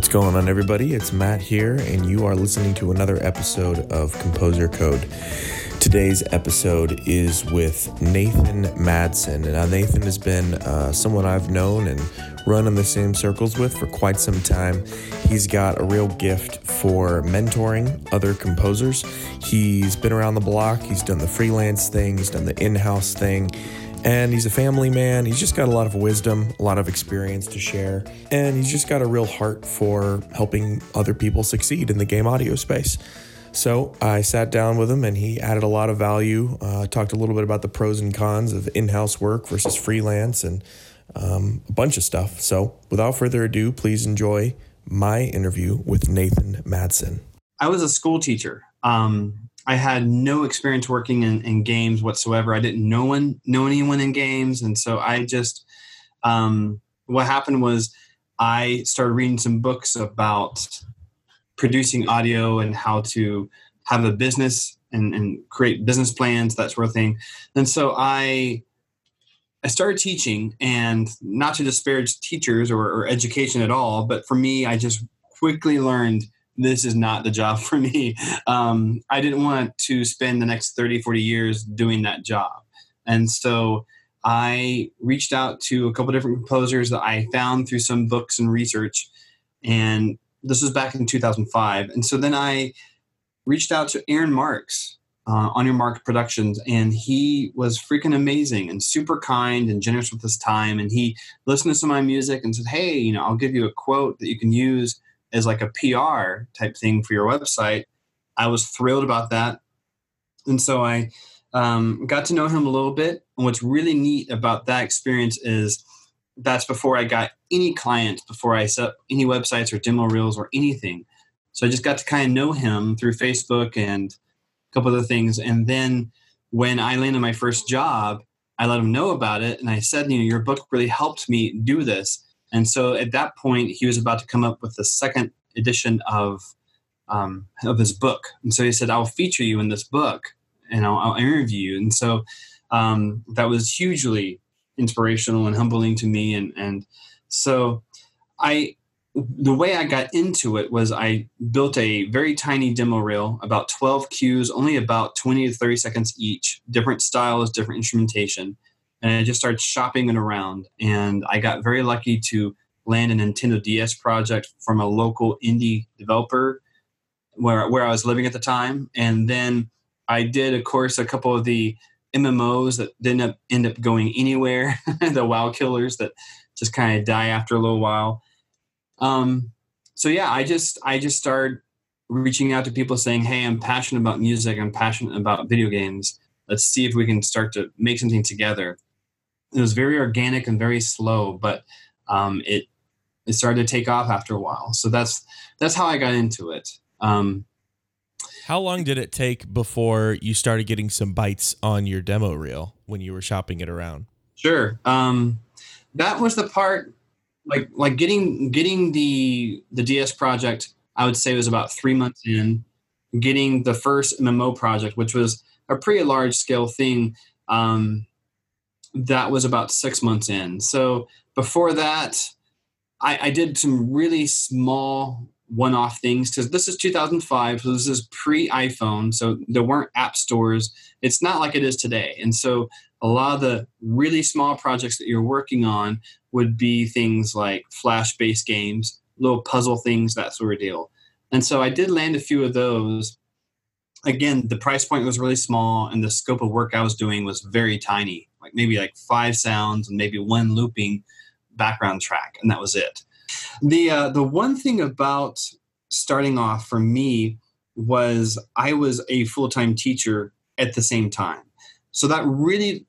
What's going on, everybody? It's Matt here, and you are listening to another episode of Composer Code. Today's episode is with Nathan Madsen. Now, Nathan has been uh, someone I've known and run in the same circles with for quite some time. He's got a real gift for mentoring other composers. He's been around the block, he's done the freelance thing, he's done the in house thing and he's a family man. He's just got a lot of wisdom, a lot of experience to share, and he's just got a real heart for helping other people succeed in the game audio space. So I sat down with him and he added a lot of value. Uh, talked a little bit about the pros and cons of in house work versus freelance and um, a bunch of stuff. So without further ado, please enjoy my interview with Nathan Madsen. I was a school teacher. Um, I had no experience working in, in, games whatsoever. I didn't know one, know anyone in games, and so I just um, what happened was I started reading some books about producing audio and how to have a business and, and create business plans, that sort of thing. And so I I started teaching, and not to disparage teachers or, or education at all, but for me, I just quickly learned this is not the job for me. Um, I didn't want to spend the next 30, 40 years doing that job. And so I reached out to a couple different composers that I found through some books and research. And this was back in 2005. And so then I reached out to Aaron Marks uh, on your mark productions and he was freaking amazing and super kind and generous with his time and he listened to some of my music and said hey you know i'll give you a quote that you can use as like a PR type thing for your website. I was thrilled about that. And so I um, got to know him a little bit. And what's really neat about that experience is that's before I got any clients, before I set up any websites or demo reels or anything. So I just got to kind of know him through Facebook and a couple other things. And then when I landed my first job, I let him know about it. And I said, you know, your book really helped me do this. And so at that point, he was about to come up with the second edition of um, of his book. And so he said, "I'll feature you in this book, and I'll, I'll interview you." And so um, that was hugely inspirational and humbling to me. And and so I the way I got into it was I built a very tiny demo reel, about 12 cues, only about 20 to 30 seconds each, different styles, different instrumentation and I just started shopping it around. And I got very lucky to land a Nintendo DS project from a local indie developer where where I was living at the time. And then I did, of course, a couple of the MMOs that didn't end up going anywhere, the WoW killers that just kind of die after a little while. Um, so yeah, I just I just started reaching out to people saying, "Hey, I'm passionate about music. I'm passionate about video games. Let's see if we can start to make something together." It was very organic and very slow, but um, it it started to take off after a while. So that's that's how I got into it. Um, how long did it take before you started getting some bites on your demo reel when you were shopping it around? Sure. Um, that was the part like like getting getting the the DS project. I would say was about three months in. Getting the first MMO project, which was a pretty large scale thing. Um, that was about six months in. So before that, I, I did some really small one off things because this is 2005. So this is pre iPhone. So there weren't app stores. It's not like it is today. And so a lot of the really small projects that you're working on would be things like flash based games, little puzzle things, that sort of deal. And so I did land a few of those. Again, the price point was really small and the scope of work I was doing was very tiny like maybe like five sounds and maybe one looping background track, and that was it. The uh, the one thing about starting off for me was I was a full time teacher at the same time, so that really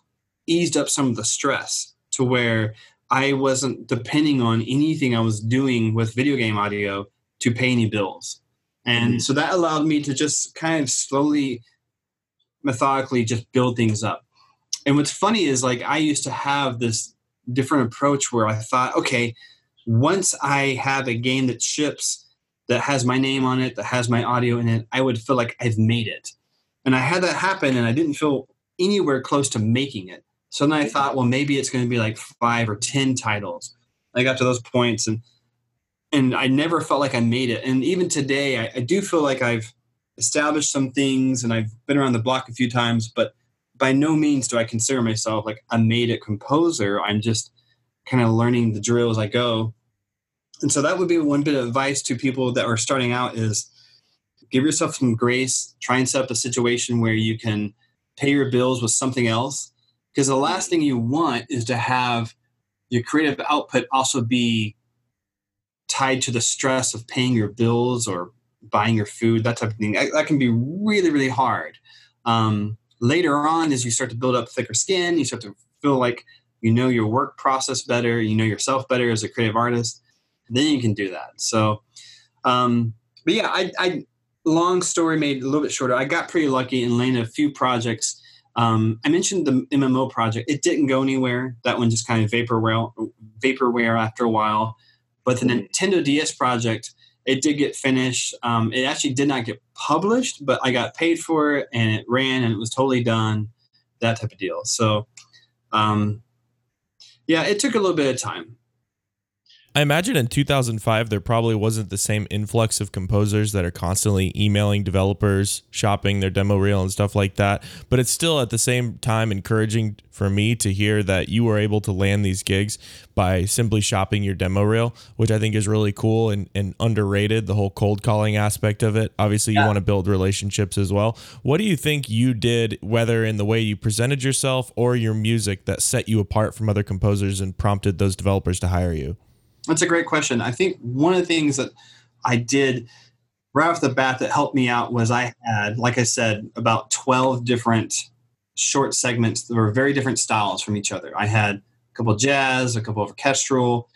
eased up some of the stress to where I wasn't depending on anything I was doing with video game audio to pay any bills. And mm-hmm. so that allowed me to just kind of slowly, methodically just build things up and what's funny is like I used to have this different approach where I thought, okay, once I have a game that ships that has my name on it, that has my audio in it, I would feel like I've made it. And I had that happen and I didn't feel anywhere close to making it. So then I thought, well, maybe it's going to be like five or 10 titles. I got to those points and and I never felt like I made it. And even today, I, I do feel like I've established some things and I've been around the block a few times, but by no means do I consider myself like a made it composer. I'm just kind of learning the drill as I go. And so that would be one bit of advice to people that are starting out is give yourself some grace, try and set up a situation where you can pay your bills with something else. Because the last thing you want is to have your creative output also be tied to the stress of paying your bills or buying your food, that type of thing. That can be really, really hard. Um, later on, as you start to build up thicker skin, you start to feel like you know your work process better, you know yourself better as a creative artist, then you can do that. So, um, but yeah, I, I long story made a little bit shorter. I got pretty lucky and landed a few projects. Um, I mentioned the MMO project. It didn't go anywhere. That one just kind of vaporware, vaporware after a while. But the mm-hmm. Nintendo DS project, it did get finished. Um, it actually did not get published, but I got paid for it and it ran and it was totally done. That type of deal. So, um, yeah, it took a little bit of time. I imagine in 2005 there probably wasn't the same influx of composers that are constantly emailing developers, shopping their demo reel and stuff like that. But it's still at the same time encouraging for me to hear that you were able to land these gigs by simply shopping your demo reel, which I think is really cool and, and underrated. The whole cold calling aspect of it. Obviously, you want to build relationships as well. What do you think you did, whether in the way you presented yourself or your music, that set you apart from other composers and prompted those developers to hire you? That's a great question. I think one of the things that I did right off the bat that helped me out was I had, like I said, about 12 different short segments that were very different styles from each other. I had a couple jazz, a couple of orchestral,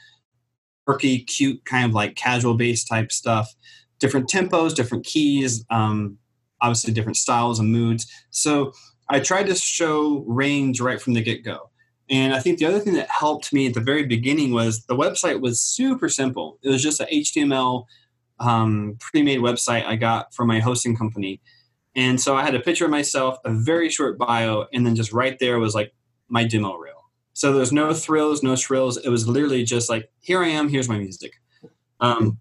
quirky, cute, kind of like casual bass type stuff, different tempos, different keys, um, obviously different styles and moods. So I tried to show range right from the get go. And I think the other thing that helped me at the very beginning was the website was super simple. It was just an HTML um, pre-made website I got from my hosting company. And so I had a picture of myself, a very short bio, and then just right there was like my demo reel. So there's no thrills, no shrills. It was literally just like, here I am, here's my music. Um,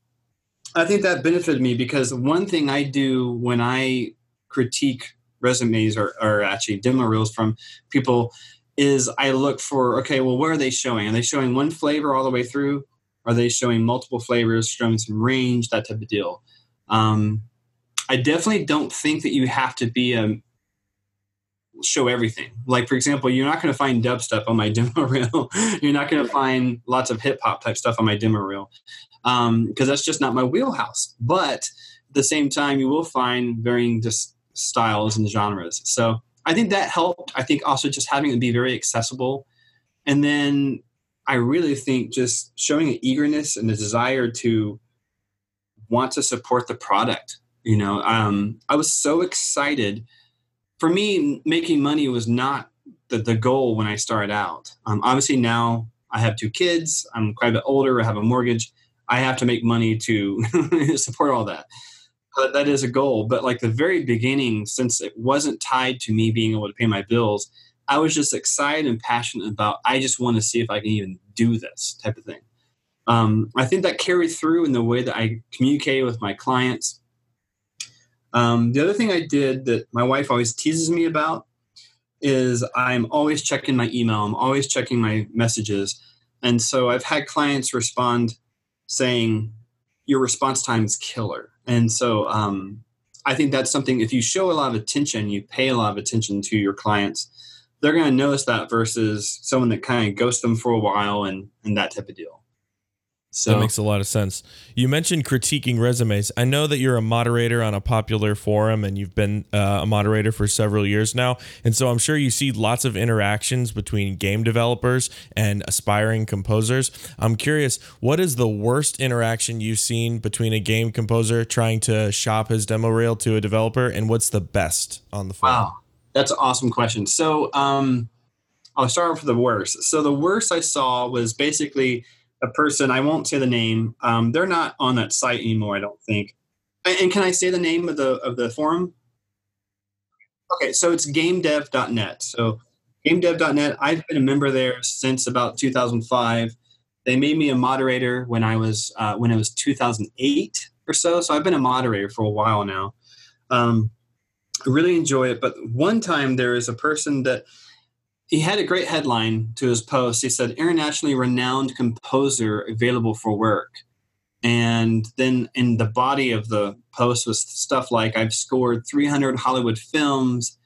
I think that benefited me because one thing I do when I critique resumes or, or actually demo reels from people is I look for okay, well, what are they showing? Are they showing one flavor all the way through? Are they showing multiple flavors, showing some range, that type of deal? Um, I definitely don't think that you have to be a show everything. Like for example, you're not going to find dubstep on my demo reel. you're not going to find lots of hip hop type stuff on my demo reel because um, that's just not my wheelhouse. But at the same time, you will find varying just styles and genres. So I think that helped. I think also just having it be very accessible. And then I really think just showing an eagerness and a desire to want to support the product. You know, um, I was so excited. For me, making money was not the, the goal when I started out. Um, obviously, now I have two kids. I'm quite a bit older. I have a mortgage. I have to make money to support all that that is a goal. But like the very beginning, since it wasn't tied to me being able to pay my bills, I was just excited and passionate about. I just want to see if I can even do this type of thing. Um, I think that carried through in the way that I communicated with my clients. Um, the other thing I did that my wife always teases me about is I'm always checking my email. I'm always checking my messages, and so I've had clients respond saying, "Your response time is killer." And so um, I think that's something, if you show a lot of attention, you pay a lot of attention to your clients, they're going to notice that versus someone that kind of ghosts them for a while and, and that type of deal. So that makes a lot of sense. You mentioned critiquing resumes. I know that you're a moderator on a popular forum and you've been uh, a moderator for several years now. And so I'm sure you see lots of interactions between game developers and aspiring composers. I'm curious, what is the worst interaction you've seen between a game composer trying to shop his demo reel to a developer and what's the best on the forum? Wow. That's an awesome question. So, um, I'll start with the worst. So the worst I saw was basically a person i won't say the name um, they're not on that site anymore i don't think and, can i say the name of the of the forum okay so it's gamedev.net so gamedev.net i've been a member there since about 2005 They made me a moderator when I was uh, when it was 2008 or so. So I've been a moderator for a while now. Um, I really enjoy it. But one time there is a person that he had a great headline to his post. He said, "Internationally renowned composer available for work." And then in the body of the post was stuff like I've scored 300 Hollywood films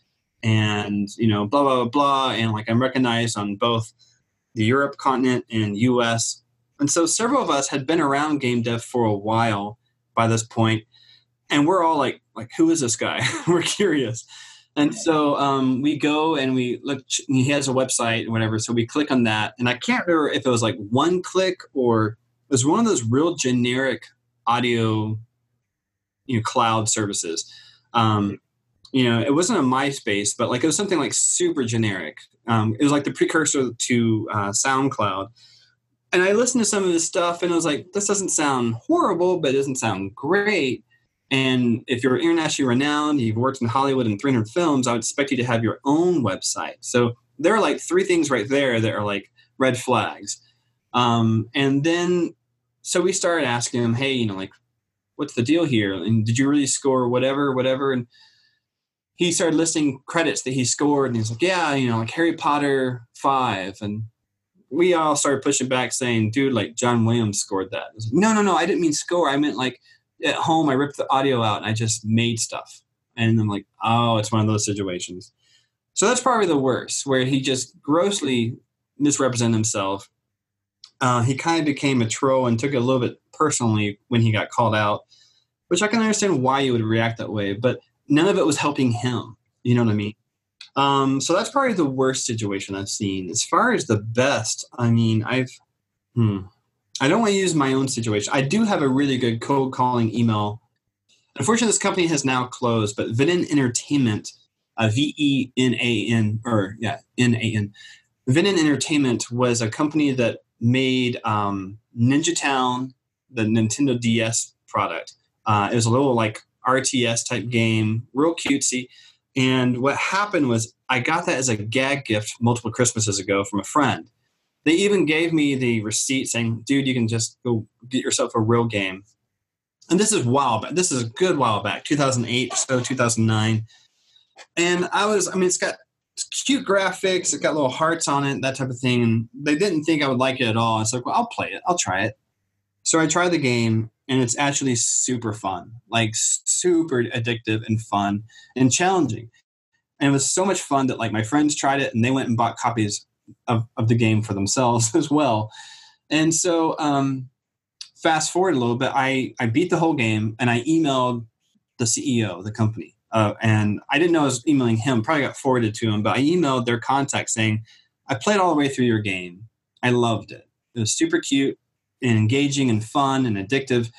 and, you know, blah, blah, blah. And like I'm recognized on both the Europe continent and US. And so several of us had been around game dev for a while by this point, And we're all like, like, who is this guy? we're curious. And so um, we go and we look, he has a website and whatever. So we click on that. And I can't remember if it was like one click or it was one of those real generic audio you know cloud services um, you know it wasn't a myspace but like it was something like super generic um, it was like the precursor to uh, soundcloud and i listened to some of this stuff and i was like this doesn't sound horrible but it doesn't sound great and if you're internationally renowned you've worked in hollywood in 300 films i would expect you to have your own website so there are like three things right there that are like red flags um, and then so we started asking him, hey, you know, like, what's the deal here? And did you really score whatever, whatever? And he started listing credits that he scored, and he's like, yeah, you know, like Harry Potter five, and we all started pushing back, saying, dude, like John Williams scored that. Like, no, no, no, I didn't mean score. I meant like at home, I ripped the audio out and I just made stuff. And I'm like, oh, it's one of those situations. So that's probably the worst, where he just grossly misrepresented himself uh, he kind of became a troll and took it a little bit personally when he got called out, which I can understand why you would react that way, but none of it was helping him. You know what I mean? Um, so that's probably the worst situation I've seen. As far as the best, I mean, I've, hmm, I don't want to use my own situation. I do have a really good cold calling email. Unfortunately, this company has now closed, but Venan Entertainment, uh, V E N A N, or yeah, N A N, Venan Entertainment was a company that made um, Ninja Town, the Nintendo DS product. Uh, it was a little like RTS type game, real cutesy. And what happened was I got that as a gag gift multiple Christmases ago from a friend. They even gave me the receipt saying, dude, you can just go get yourself a real game. And this is while back. This is a good while back, 2008 so 2009. And I was, I mean, it's got cute graphics. It got little hearts on it, that type of thing. And they didn't think I would like it at all. It's like, well, I'll play it. I'll try it. So I tried the game, and it's actually super fun, like super addictive and fun and challenging. And it was so much fun that like my friends tried it, and they went and bought copies of, of the game for themselves as well. And so, um, fast forward a little bit, I I beat the whole game, and I emailed the CEO of the company uh, and I didn't know I was emailing him. Probably got forwarded to him, but I emailed their contact saying, "I played all the way through your game. I loved it. It was super cute and engaging and fun and addictive,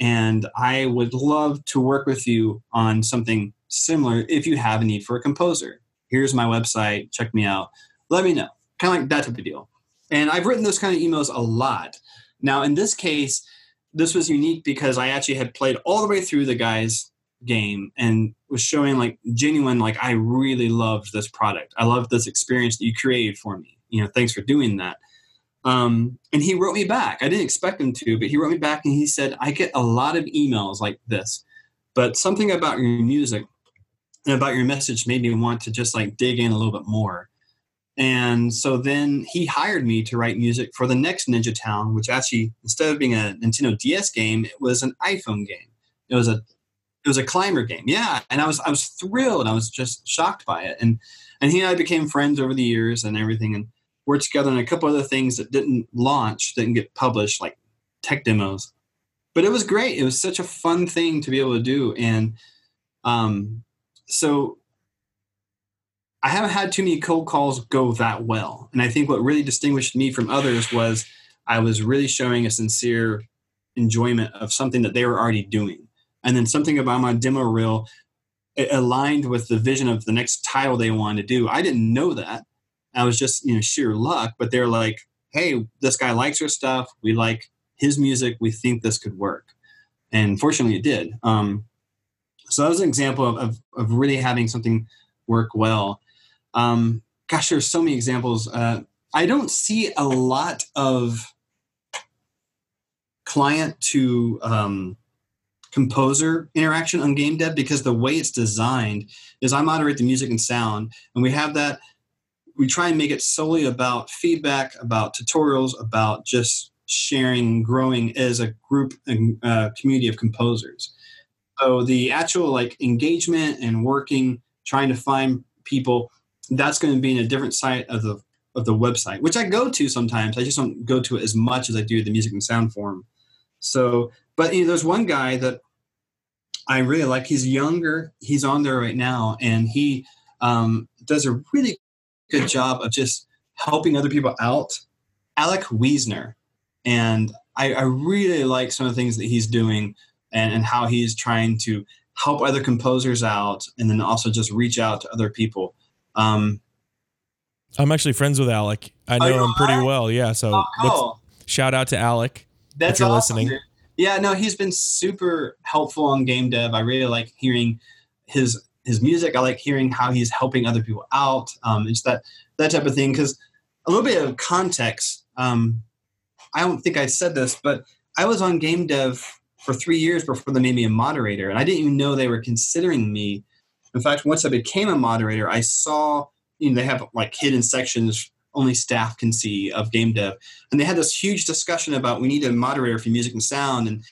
and I would love to work with you on something similar if you have a need for a composer. Here's my website. Check me out. Let me know. Kind of like that type of deal." And I've written those kind of emails a lot. Now, in this case, this was unique because I actually had played all the way through the guy's game and was showing like genuine like i really loved this product. I loved this experience that you created for me. You know thanks for doing that. Um, and he wrote me back. I didn't expect him to but he wrote me back and he said i get a lot of emails like this but something about your music and about your message made me want to just like dig in a little bit more and so then he hired me to write music for the next ninja town which actually instead of being a nintendo ds game it was an iphone game it was a it was a climber game. Yeah, and I was I was thrilled. I was just shocked by it. And and he and I became friends over the years and everything, and worked together on a couple other things that didn't launch, didn't get published, like tech demos. But it was great. It was such a fun thing to be able to do, and um, so I haven't had too many cold calls go that well. And I think what really distinguished me from others was I was really showing a sincere enjoyment of something that they were already doing and then something about my demo reel aligned with the vision of the next title they wanted to do. I didn't know that. I was just you know sheer luck, but they're like, "Hey, this guy likes our stuff. We like his music. We think this could work." And fortunately, it did. Um, so that was an example of, of, of really having something work well. Um, gosh, there's so many examples. Uh, I don't see a lot of client to um, composer interaction on game dev because the way it's designed is i moderate the music and sound and we have that we try and make it solely about feedback about tutorials about just sharing growing as a group and uh, community of composers so the actual like engagement and working trying to find people that's going to be in a different site of the of the website which i go to sometimes. I just don't go to it as much as i do the music and sound forum so but you know there's one guy that i really like. He's younger. He's on there right now and he um, does a really good job of just helping other people out. Alec wiesner. And I, I really like some of the things that he's doing and, and how he's trying to help other composers out and then also just reach out to other people um, I'm actually friends with Alec. I know him pretty well. Yeah. So oh, shout out to Alec. That's you're awesome, listening. dude. Yeah, no, he's been super helpful on game dev. I really like hearing his his music. I like hearing how he's helping other people out. Um, it's that that type of thing. Because a little bit of context. Um, I don't think I said this, but I was on game dev for three years before they made me a moderator, and I didn't even know they were considering me. In fact, once I became a moderator, I saw you know they have like hidden sections only staff can see of game dev, and they had this huge discussion about we need a moderator for music and sound, and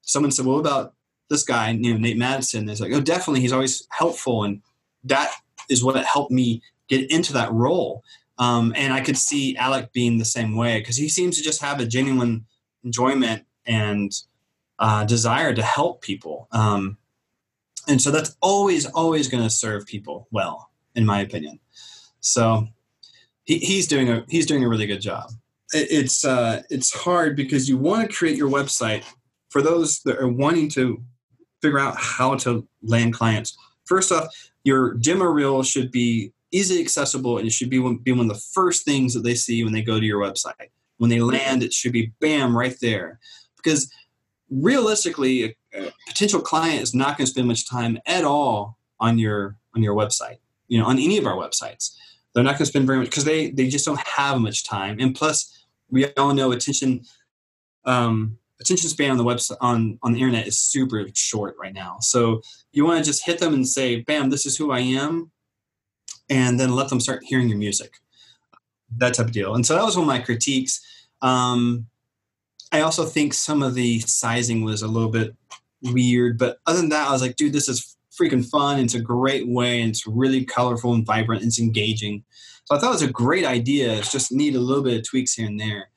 someone said, "Well, what about this guy, you know, Nate Madsen?" It's like, "Oh, definitely, he's always helpful," and that is what helped me get into that role. Um, and I could see Alec being the same way because he seems to just have a genuine enjoyment and uh, desire to help people. Um, and so that's always, always going to serve people well, in my opinion. So he, he's doing a he's doing a really good job. It, it's uh, it's hard because you want to create your website for those that are wanting to figure out how to land clients. First off, your demo reel should be easily accessible and it should be one, be one of the first things that they see when they go to your website. When they land, it should be bam right there. Because realistically, potential client is not going to spend much time at all on your on your website. You know, on any of our websites, they're not going to spend very much because they they just don't have much time. And plus, we all know attention um, attention span on the website on on the internet is super short right now. So you want to just hit them and say, "Bam, this is who I am," and then let them start hearing your music. That type of deal. And so that was one of my critiques. Um, I also think some of the sizing was a little bit weird, but other than that, I was like, dude, this is freaking fun. It's a great way, and it's really colorful and vibrant. And it's engaging. So I thought it was a great idea. It's just need a little bit of tweaks here and there.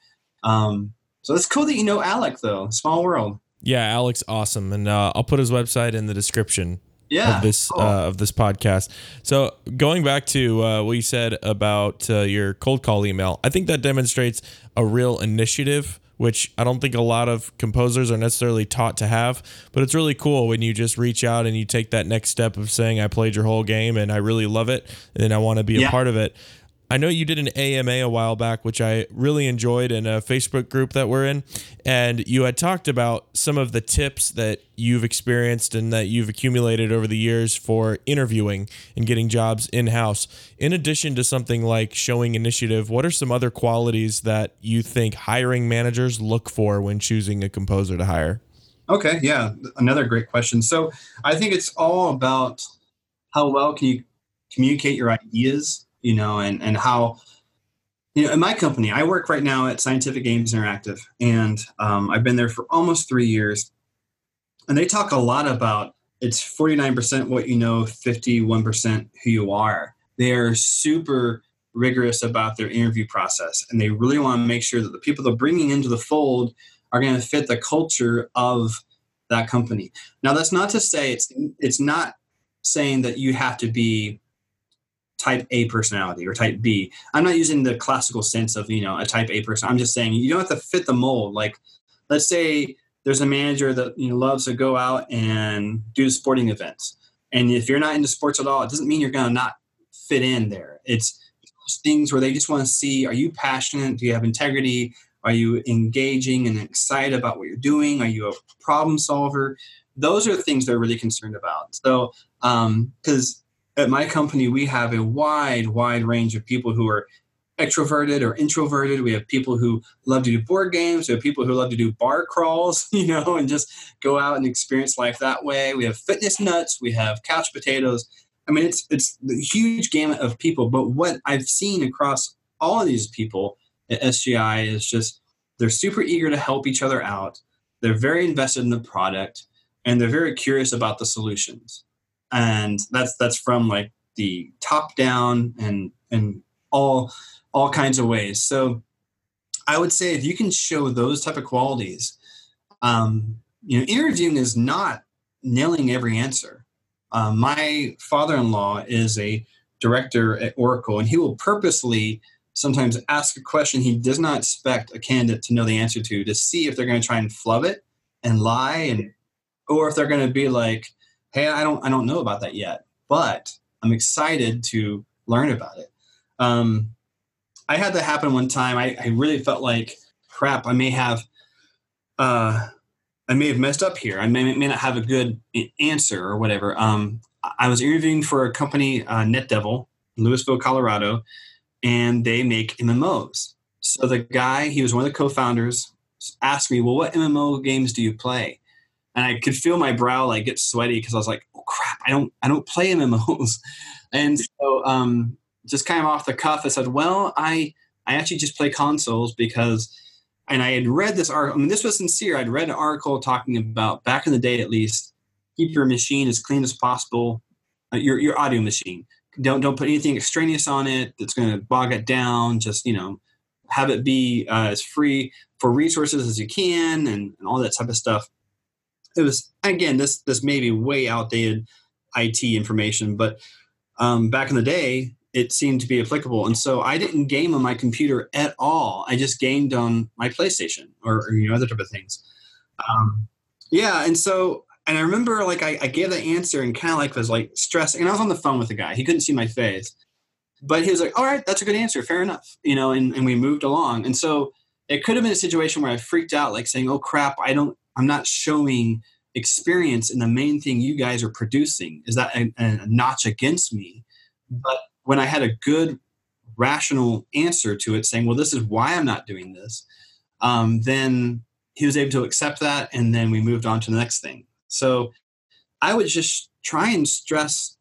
Um, so it's cool that you know Alec, though. Small world. Yeah, Alec's awesome, and uh, I'll put his website in the description Yeah. of this cool. uh, of this podcast. So going back to uh, what you said about uh, your cold call email, I think that demonstrates a real initiative, which I don't think a lot of composers are necessarily taught to have. But it's really cool when you just reach out and you take that next step of saying, "I played your whole game and I really love it, and I want to be a part of it." I know you did an AMA a while back, which I really enjoyed in a Facebook group that we're in. And you had talked about some of the tips that you've experienced and that you've accumulated over the years for interviewing and getting jobs in house. In addition to something like showing initiative, what are some other qualities that you think hiring managers look for when choosing a composer to hire? Okay, yeah, another great question. So I think it's all about how well can you communicate your ideas, you know, and and how you know in my company I work right now at Scientific Games Interactive, and um, I've been there for almost three years, and they talk a lot about it's forty nine percent what you know, fifty one percent who you are. They are super rigorous about their interview process, and they really want to make sure that the people they're bringing into the fold are going to fit the culture of that company. Now, that's not to say it's it's not saying that you have to be type A personality or type B. I'm not using the classical sense of you know a type A person. I'm just saying you don't have to fit the mold. Like, let's say there's a manager that you know loves to go out and do sporting events, and if you're not into sports at all, it doesn't mean you're going to not fit in there. It's things where they just want to see: Are you passionate? Do you have integrity? Are you engaging and excited about what you're doing? Are you a problem solver? Those are things they're really concerned about. So, um, because at my company, we have a wide, wide range of people who are extroverted or introverted. We have people who love to do board games. We have people who love to do bar crawls, you know, and just go out and experience life that way. We have fitness nuts. We have couch potatoes. I mean, it's it's the huge gamut of people. But what I've seen across all of these people at SGI is just they're super eager to help each other out. They're very invested in the product, and they're very curious about the solutions. And that's that's from like the top down and and all all kinds of ways. So I would say if you can show those type of qualities, um, you know, interviewing is not nailing every answer. Uh, my father-in-law is a director at Oracle, and he will purposely sometimes ask a question he does not expect a candidate to know the answer to to see if they're going to try and flub it and lie and or if they're going to be like hey i don't i don't know about that yet but i'm excited to learn about it um, I had that happen one time. I, I really felt like crap. I may have, uh, I may have messed up here. I may, may not have a good answer or whatever. Um, I was interviewing for a company, uh, NetDevil, Louisville, Colorado, and they make MMOs. So the guy, he was one of the co-founders, asked me, "Well, what MMO games do you play?" And I could feel my brow like get sweaty because I was like, "Oh crap, I don't, I don't play MMOs." And so um, just kind of off the cuff, I said, "Well, I I actually just play consoles because." And I had read this article. I mean, this was sincere. I'd read an article talking about back in the day, at least, keep your machine as clean as possible. Uh, your your audio machine. Don't don't put anything extraneous on it that's going to bog it down. Just you know, have it be uh, as free for resources as you can, and, and all that type of stuff. It was again this this may be way outdated IT information, but um, back in the day, it seemed to be applicable. And so I didn't game on my computer at all. I just gamed on my PlayStation or, or you know other type of things. Um, yeah, and so and I remember like I, I gave the answer and kind of like was like stressing. And I was on the phone with the guy. He couldn't see my face, but he was like, "All right, that's a good answer. Fair enough." You know, and, and we moved along. And so it could have been a situation where I freaked out, like saying, "Oh crap, I don't, I'm not showing." experience in the main thing you guys are producing is that a, a notch against me but when I had a good rational answer to it, saying, well, this is why I'm not doing this, um, then he was able to accept that. And then we moved on to the next thing. So I would just try and stress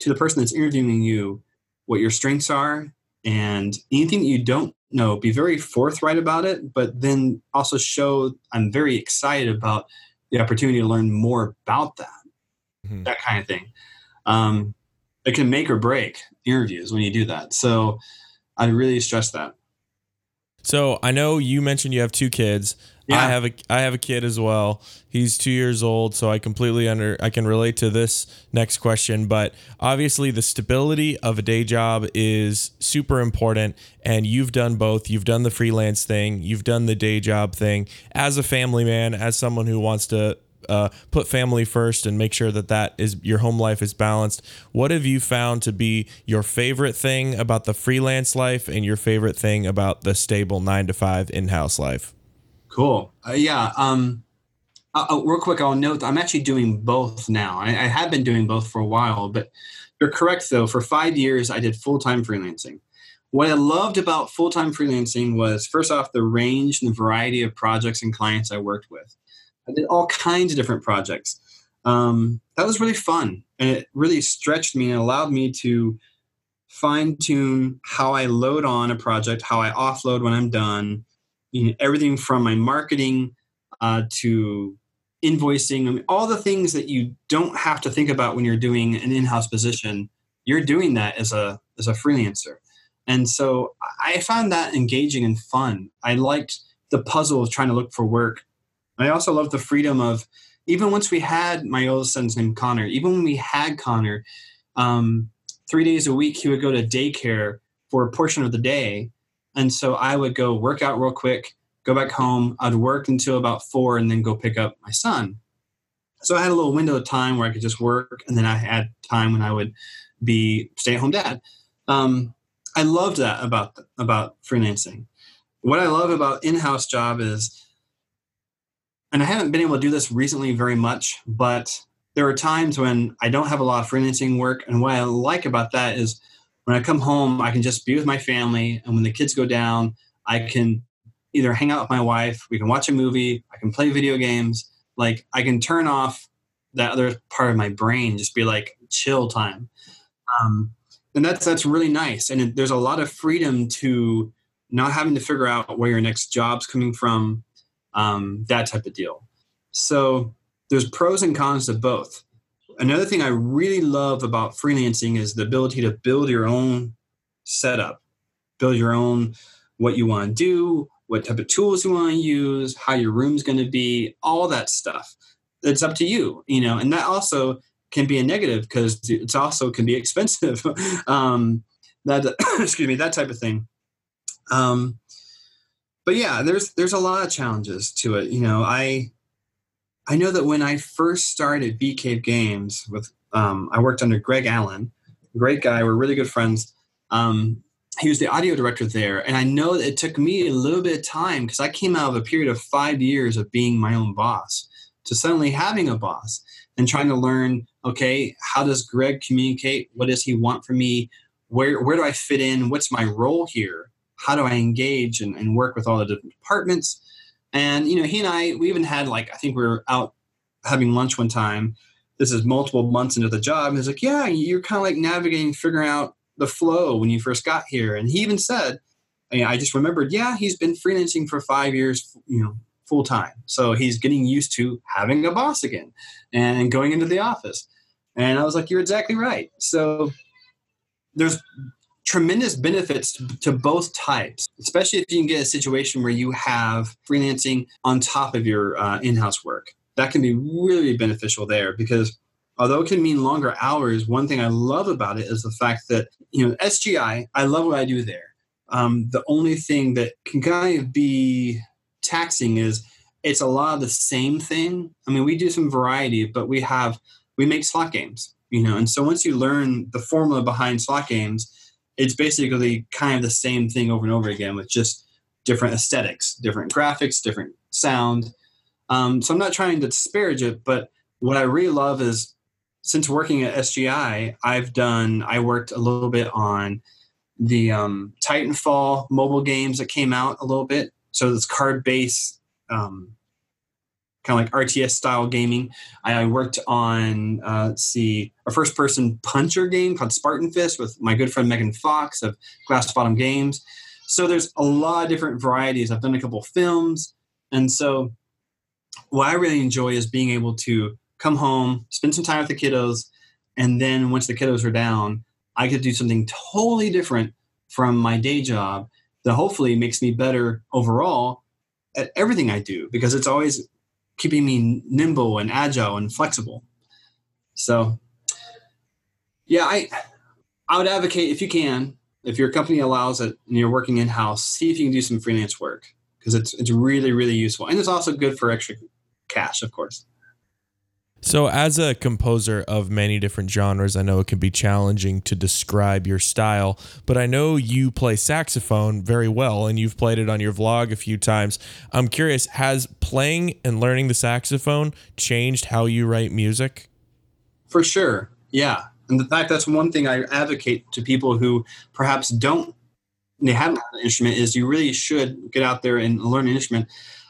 to the person that's interviewing you what your strengths are and anything that you don't know, be very forthright about it, but then also show I'm very excited about the opportunity to learn more about that, mm-hmm. that kind of thing. Um, it can make or break interviews when you do that. So I really stress that. So I know you mentioned you have two kids. Yeah. I have a I have a kid as well. He's two years old, so I completely under I can relate to this next question. But obviously, the stability of a day job is super important, and you've done both. You've done the freelance thing, you've done the day job thing. As a family man, as someone who wants to uh, put family first and make sure that that is your home life is balanced. What have you found to be your favorite thing about the freelance life and your favorite thing about the stable nine to five in house life? Cool. Uh, yeah. Um, uh, uh, real quick, I'll note I'm actually doing both now. I, I have been doing both for a while, but you're correct though. For five years, I did full time freelancing. What I loved about full time freelancing was first off the range and the variety of projects and clients I worked with. I did all kinds of different projects. Um, that was really fun, and it really stretched me and allowed me to fine tune how I load on a project, how I offload when I'm done. You know, everything from my marketing uh, to invoicing, I mean, all the things that you don't have to think about when you're doing an in-house position. You're doing that as a as a freelancer, and so I found that engaging and fun. I liked the puzzle of trying to look for work I also loved the freedom of even once we had my oldest son's name Connor, even when we had Connor, um, three days a week he would go to daycare for a portion of the day. And so I would go work out real quick, go back home. I'd work until about four and then go pick up my son. So I had a little window of time where I could just work, and then I had time when I would be stay at home dad. Um, I loved that about about freelancing. What I love about in house job is and I haven't been able to do this recently very much, but there are times when I don't have a lot of freelancing work. And what I like about that is when I come home, I can just be with my family. And when the kids go down, I can either hang out with my wife, we can watch a movie, I can play video games. Like I can turn off that other part of my brain, just be like chill time. Um, and that's that's really nice. And it, there's a lot of freedom to not having to figure out where your next job's coming from, um, that type of deal. So there's pros and cons to both. Another thing I really love about freelancing is the ability to build your own setup, build your own what you want to do, what type of tools you want to use, how your room's going to be, all that stuff. It's up to you, you know, and that also can be a negative because it's also can be expensive. um, that excuse me, that type of thing. Um, but yeah, there's there's a lot of challenges to it. You know, I I know that when I first started Bee Cave Games with um, I worked under Greg Allen, great guy. We're really good friends. Um, he was the audio director there and i know that it took me a little bit of time because i came out of a period of five years of being my own boss to suddenly having a boss and trying to learn okay how does greg communicate what does he want from me where, where do i fit in what's my role here how do i engage and, and work with all the different departments and you know he and i we even had like i think we were out having lunch one time this is multiple months into the job he's like yeah you're kind of like navigating figuring out the flow when you first got here. And he even said, I just remembered, yeah, he's been freelancing for five years, you know, full time. So he's getting used to having a boss again and going into the office. And I was like, you're exactly right. So there's tremendous benefits to both types, especially if you can get a situation where you have freelancing on top of your uh, in house work. That can be really beneficial there because although it can mean longer hours, one thing I love about it is the fact that, you know, SGI, I love what I do there. Um, the only thing that can kind of be taxing is it's a lot of the same thing. I mean, we do some variety, but we have, we make slot games, you know, and so once you learn the formula behind slot games, it's basically kind of the same thing over and over again with just different aesthetics, different graphics, different sound. Um, so I'm not trying to disparage it, but what I really love is since working at SGI, I've done, I worked a little bit on the um, Titanfall mobile games that came out a little bit. So this card based, um, kind of like RTS style gaming. I, worked on, uh, see, a first person puncher game called Spartan Fist with my good friend Megan Fox of Glass Bottom Games. So there's a lot of different varieties. I've done a couple films. And so what I really enjoy is being able to come home, spend some time with the kiddos, and then once the kiddos are down, I could do something totally different from my day job that hopefully makes me better overall at everything I do because it's always keeping me nimble and agile and flexible. So, yeah, I I would advocate if you can, if your company allows it and you're working in house, see if you can do some freelance work because it's it's really really useful and it's also good for extra cash, of course. So, as a composer of many different genres, I know it can be challenging to describe your style, but I know you play saxophone very well and you've played it on your vlog a few times. I'm curious, has playing and learning the saxophone changed how you write music? For sure. Yeah. And in fact, that's one thing I advocate to people who perhaps don't they haven't an instrument is you really should get out there and learn an instrument.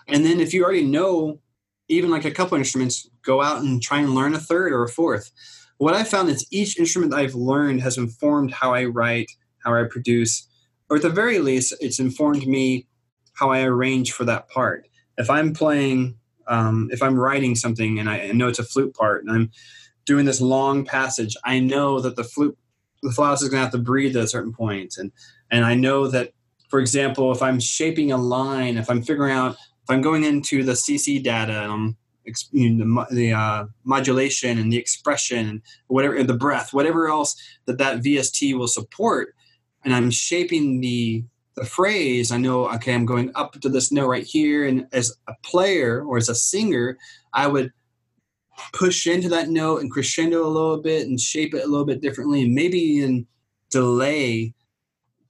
And then if you already know even like a couple instruments, go out and try and learn a third or a fourth. What I found is each instrument I've learned has informed how I write, how I produce, or at the very least, it's informed me how I arrange for that part. If I'm playing, um, if I'm writing something and I know it's a flute part and I'm doing this long passage, I know that the flute, the flautist is going to have to breathe at a certain point, and and I know that, for example, if I'm shaping a line, if I'm figuring out I'm going into the CC data and I'm you know, the, the uh, modulation and the expression and whatever the breath, whatever else that that VST will support, and I'm shaping the the phrase. I know okay, I'm going up to this note right here, and as a player or as a singer, I would push into that note and crescendo a little bit and shape it a little bit differently, and maybe even delay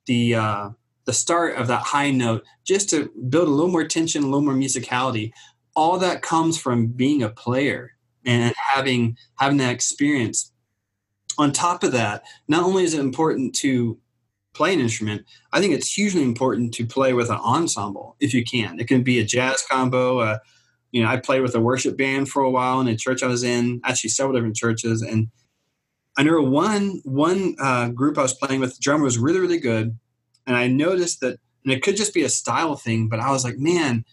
the uh, the start of that high note just to build a little more tension, a little more musicality. All that comes from being a player and having having that experience. on top of that, not only is it important to play an instrument, I think it's hugely important to play with an ensemble if you can. It can be a jazz combo. Uh, you know, I played with a worship band for a while in a church I was in, actually several different churches, and I know one one uh, group I was playing with, the drummer was really really good, and I noticed that, and it could just be a style thing, but I was like, man,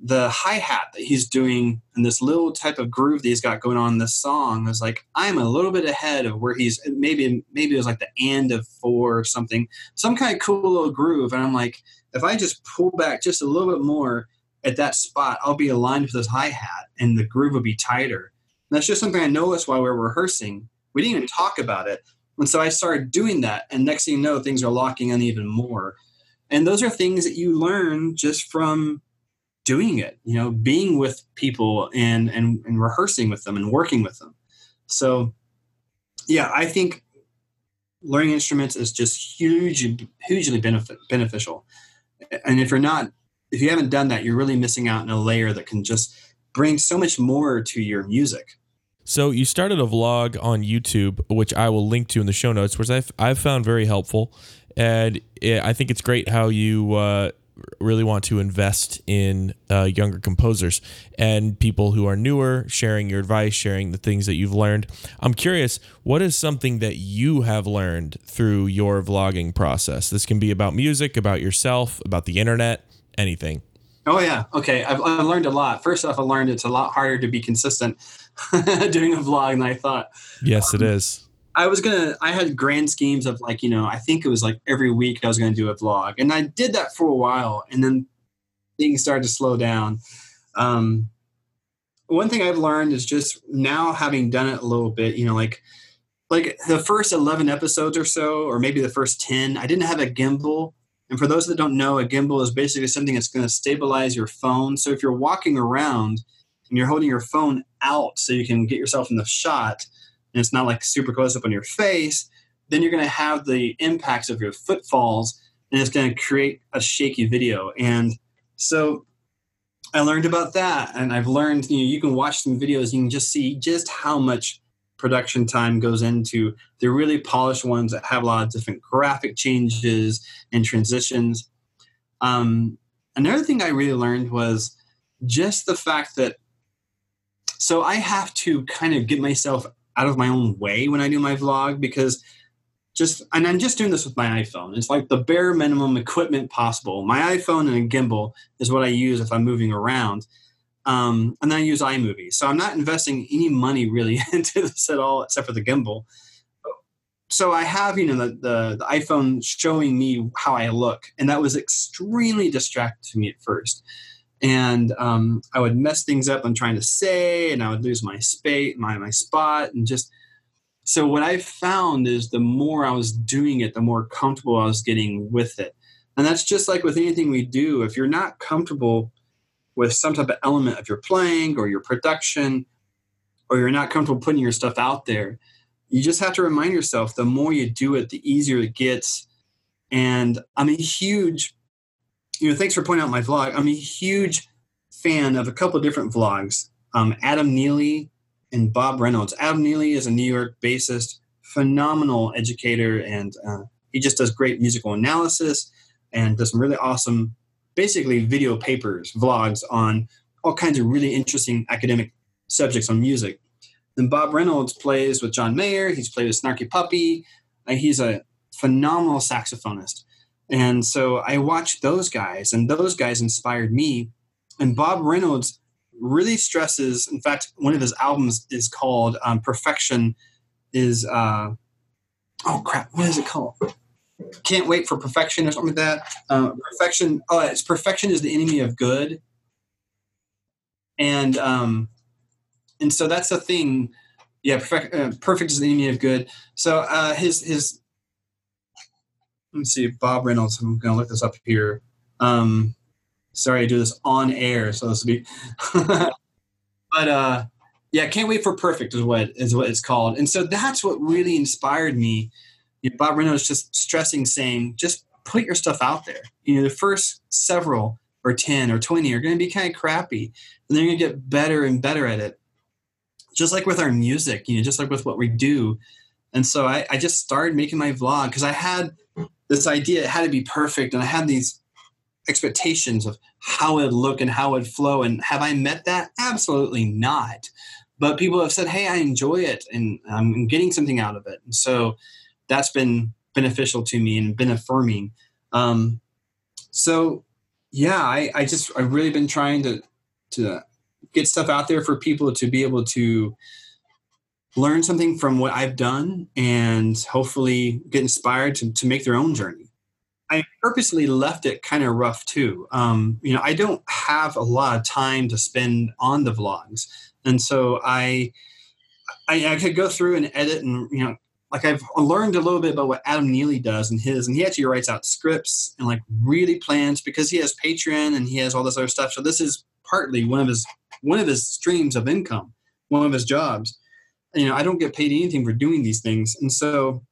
the hi hat that he's doing and this little type of groove that he's got going on in this song was like I'm a little bit ahead of where he's maybe maybe it was like the end of four or something, some kind of cool little groove, and I'm like, if I just pull back just a little bit more at that spot, I'll be aligned with this hi hat and the groove will be tighter. And that's just something I noticed while we were rehearsing we didn't even talk about it. And so I started doing that. And next thing you know, things are locking in even more. And those are things that you learn just from doing it, you know, being with people and, and, and rehearsing with them and working with them. So, yeah, I think learning instruments is just hugely, hugely benefit, beneficial. And if you're not, if you haven't done that, you're really missing out on a layer that can just bring so much more to your music. So you started a vlog on YouTube, which I will link to in the show notes, which I've, I've found very helpful. And it, I think it's great how you uh, really want to invest in uh, younger composers and people who are newer, sharing your advice, sharing the things that you've learned. I'm curious, what is something that you have learned through your vlogging process? This can be about music, about yourself, about the internet, anything. Oh yeah. Okay. I've, I've learned a lot. First off, I learned it's a lot harder to be consistent doing a vlog and I thought. Yes, it is. I was gonna. I had grand schemes of like you know. I think it was like every week I was gonna do a vlog, and I did that for a while, and then things started to slow down. Um, one thing I've learned is just now having done it a little bit. You know, like like the first 11 episodes or so or maybe the first 10 i didn't have a gimbal and for those that don't know, a gimbal is basically something that's going to stabilize your phone. So if you're walking around and you're holding your phone out so you can get yourself in the shot, and it's not like super close up on your face, then you're going to have the impacts of your footfalls and it's going to create a shaky video. And so I learned about that. And I've learned, you know, you can watch some videos, you can just see just how much production time goes into the really polished ones that have a lot of different graphic changes and transitions. Um, another thing I really learned was just the fact that so I have to kind of get myself out of my own way when I do my vlog because just and I'm just doing this with my iPhone. It's like the bare minimum equipment possible. My iPhone and a gimbal is what I use if I'm moving around. Um, and then I use iMovie. So I'm not investing any money really into this at all, except for the gimbal. So I have, you know, the, the, the iPhone showing me how I look, and that was extremely distracting to me at first. And um, I would mess things up I'm trying to say, and I would lose my space, my my spot, and just so what I found is the more I was doing it, the more comfortable I was getting with it. And that's just like with anything we do. If you're not comfortable with some type of element of your playing or your production, or you're not comfortable putting your stuff out there, you just have to remind yourself the more you do it, the easier it gets. And I'm a huge, you know, thanks for pointing out my vlog. I'm a huge fan of a couple of different vlogs. Um, Adam Neely and Bob Reynolds. Adam Neely is a New York bassist, phenomenal educator, and uh, he just does great musical analysis and does some really awesome basically video papers, vlogs on all kinds of really interesting academic subjects on music. Then Bob Reynolds plays with John Mayer. He's played with Snarky Puppy. he's a phenomenal saxophonist. And so I watched those guys, and those guys inspired me. And Bob Reynolds really stresses, in fact, one of his albums is called um, Perfection, is, uh, oh crap, what is it called? can't wait for perfection or something like that. Uh, perfection. Oh, it's perfection is the enemy of good. And um, and so that's the thing. Yeah, perfect. Uh, perfect is the enemy of good. So uh, his his. Let me see, Bob Reynolds. I'm going to look this up here. Um, sorry, I do this on air, so this will be. but uh, yeah, can't wait for perfect is what is what it's called. And so that's what really inspired me you know, Bob Reynolds just stressing, saying, just put your stuff out there. You know, the first several or 10 or 20 are going to be kind of crappy, and then you're going to get better and better at it. Just like with our music, you know, just like with what we do, And so I, I just started making my vlog because I had this idea it had to be perfect, and I had these expectations of how it look and how it flow. And have I met that? Absolutely not. But people have said, "Hey, I enjoy it, and I'm getting something out of it." And so that's been beneficial to me and been affirming. Um, so yeah, I, I just I've really been trying to to get stuff out there for people to be able to learn something from what I've done and hopefully get inspired to, to make their own journey. I purposely left it kind of rough too. Um, you know, I don't have a lot of time to spend on the vlogs, and so I, I, I could go through and edit and you know, like I've learned a little bit about what Adam Neely does and his, and he actually writes out scripts and like really plans because he has Patreon and he has all this other stuff. So this is partly one of his one of his streams of income, one of his jobs. You know, I don't get paid anything for doing these things, and so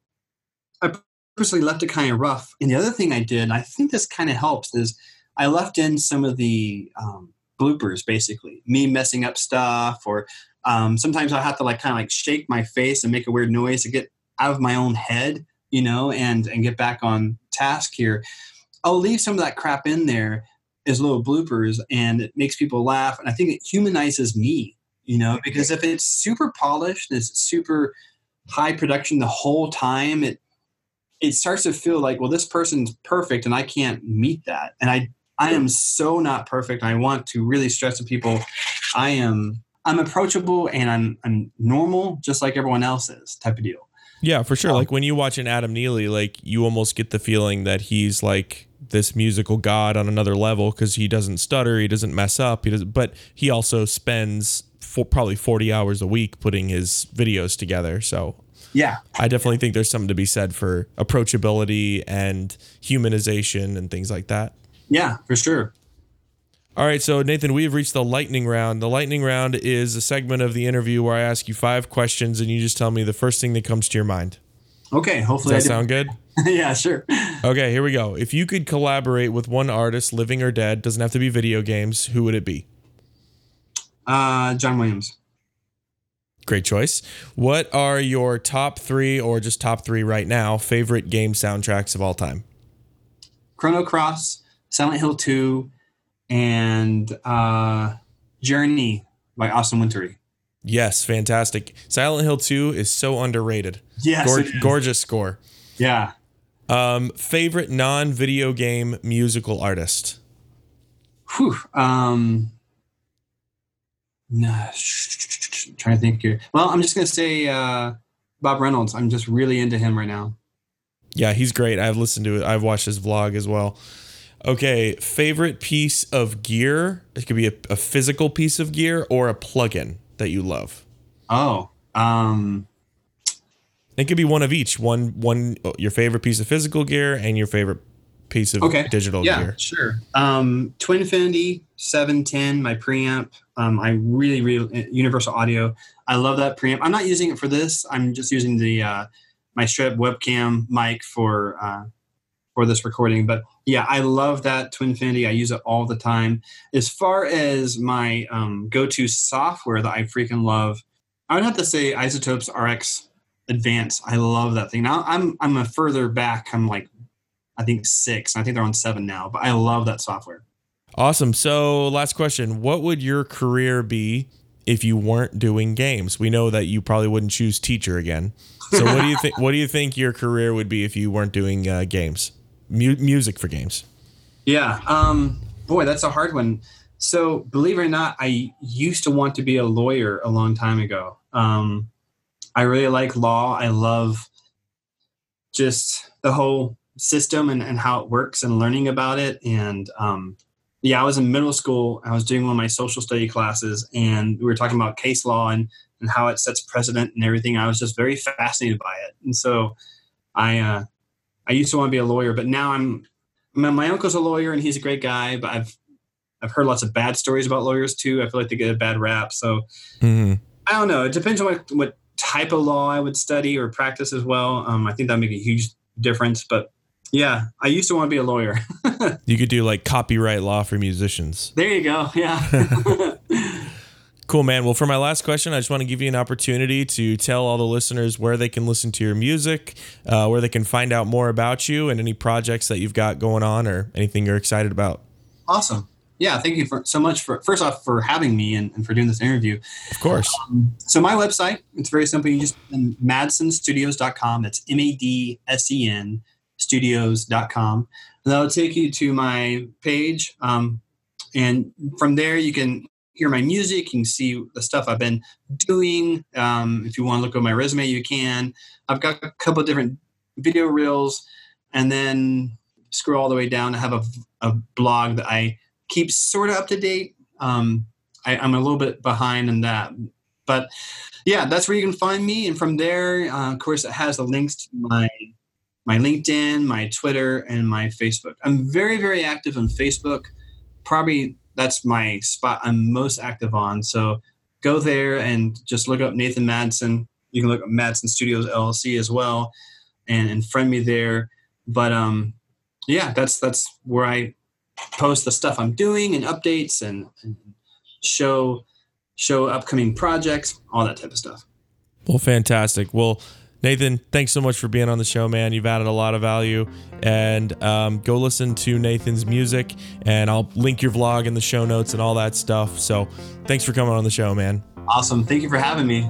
I purposely left it kind of rough. And the other thing I did, I think this kind of helps, is I left in some of the um, bloopers, basically me messing up stuff, or um, sometimes I have to like kind of like shake my face and make a weird noise to get out of my own head, you know, and and get back on task here. I'll leave some of that crap in there as little bloopers and it makes people laugh. And I think it humanizes me, you know, because if it's super polished and it's super high production the whole time, it it starts to feel like, well, this person's perfect and I can't meet that. And I I am so not perfect. I want to really stress to people I am I'm approachable and I'm I'm normal just like everyone else is type of deal. Yeah, for sure. Um, like when you watch an Adam Neely, like you almost get the feeling that he's like this musical god on another level because he doesn't stutter, he doesn't mess up, he doesn't. But he also spends for probably forty hours a week putting his videos together. So yeah, I definitely think there's something to be said for approachability and humanization and things like that. Yeah, for sure. All right, so Nathan, we have reached the lightning round. The lightning round is a segment of the interview where I ask you five questions and you just tell me the first thing that comes to your mind. Okay, hopefully Does that sound good? yeah, sure. Okay, here we go. If you could collaborate with one artist, living or dead, doesn't have to be video games, who would it be? Uh, John Williams. Great choice. What are your top three, or just top three right now, favorite game soundtracks of all time? Chrono Cross, Silent Hill 2, and uh, Journey by Austin Wintory. Yes, fantastic. Silent Hill 2 is so underrated. Yes. Gor- gorgeous score. Yeah. Um, favorite non video game musical artist? Whew. Um, nah, trying to think here. Well, I'm just going to say uh, Bob Reynolds. I'm just really into him right now. Yeah, he's great. I've listened to it. I've watched his vlog as well. Okay, favorite piece of gear? It could be a, a physical piece of gear or a plugin that you love. Oh, um, it could be one of each. One, one, your favorite piece of physical gear and your favorite piece of okay. digital yeah, gear. Sure. Um, Twinfinity 710, my preamp. Um, I really, really uh, Universal Audio. I love that preamp. I'm not using it for this. I'm just using the uh, my strip webcam mic for uh, for this recording. But yeah, I love that Twinfinity. I use it all the time. As far as my um, go-to software that I freaking love, I would have to say iZotope's RX Advance. I love that thing. Now I'm I'm a further back. I'm like I think six. I think they're on seven now. But I love that software. Awesome. So last question: What would your career be if you weren't doing games? We know that you probably wouldn't choose teacher again. So what do you think? What do you think your career would be if you weren't doing uh, games? mu- music for games? Yeah. Um, boy, that's a hard one. So, believe it or not, I used to want to be a lawyer a long time ago. Um, I really like law. I love just the whole system and, and how it works and learning about it. And um, yeah, I was in middle school. I was doing one of my social study classes, and we were talking about case law and, and how it sets precedent and everything. I was just very fascinated by it. And so I, uh, I used to want to be a lawyer, but now I'm. My, my uncle's a lawyer and he's a great guy, but I've I've heard lots of bad stories about lawyers too. I feel like they get a bad rap. So mm-hmm. I don't know. It depends on what what type of law I would study or practice as well. Um, I think that make a huge difference. But yeah, I used to want to be a lawyer. you could do like copyright law for musicians. There you go. Yeah. Cool, man. Well, for my last question, I just want to give you an opportunity to tell all the listeners where they can listen to your music, uh, where they can find out more about you, and any projects that you've got going on or anything you're excited about. Awesome. Yeah, thank you for so much for first off for having me and, and for doing this interview. Of course. Um, so my website, it's very simple. You just madsenstudios.com. That's M A D S E N studios.com. That'll take you to my page. Um, and from there you can hear my music. You can see the stuff I've been doing. Um, if you want to look at my resume, you can. I've got a couple different video reels, and then scroll all the way down. I have a, a blog that I keep sort of up to date. Um, I, am a little bit behind in that, but yeah, that's where you can find me. And from there, uh, of course, it has the links to my my LinkedIn, my Twitter, and my Facebook. I'm very, very active on Facebook. Probably that's my spot I'm most active on. So go there and just look up Nathan Madsen. You can look up Madsen Studios LLC as well, and, and friend me there. But um, yeah, that's that's where I post the stuff I'm doing and updates and, and show show upcoming projects, all that type of stuff. Well, fantastic. Well, Nathan, thanks so much for being on the show, man. You've added a lot of value. And um, go listen to Nathan's music, and I'll link your vlog in the show notes and all that stuff. So thanks for coming on the show, man. Awesome. Thank you for having me.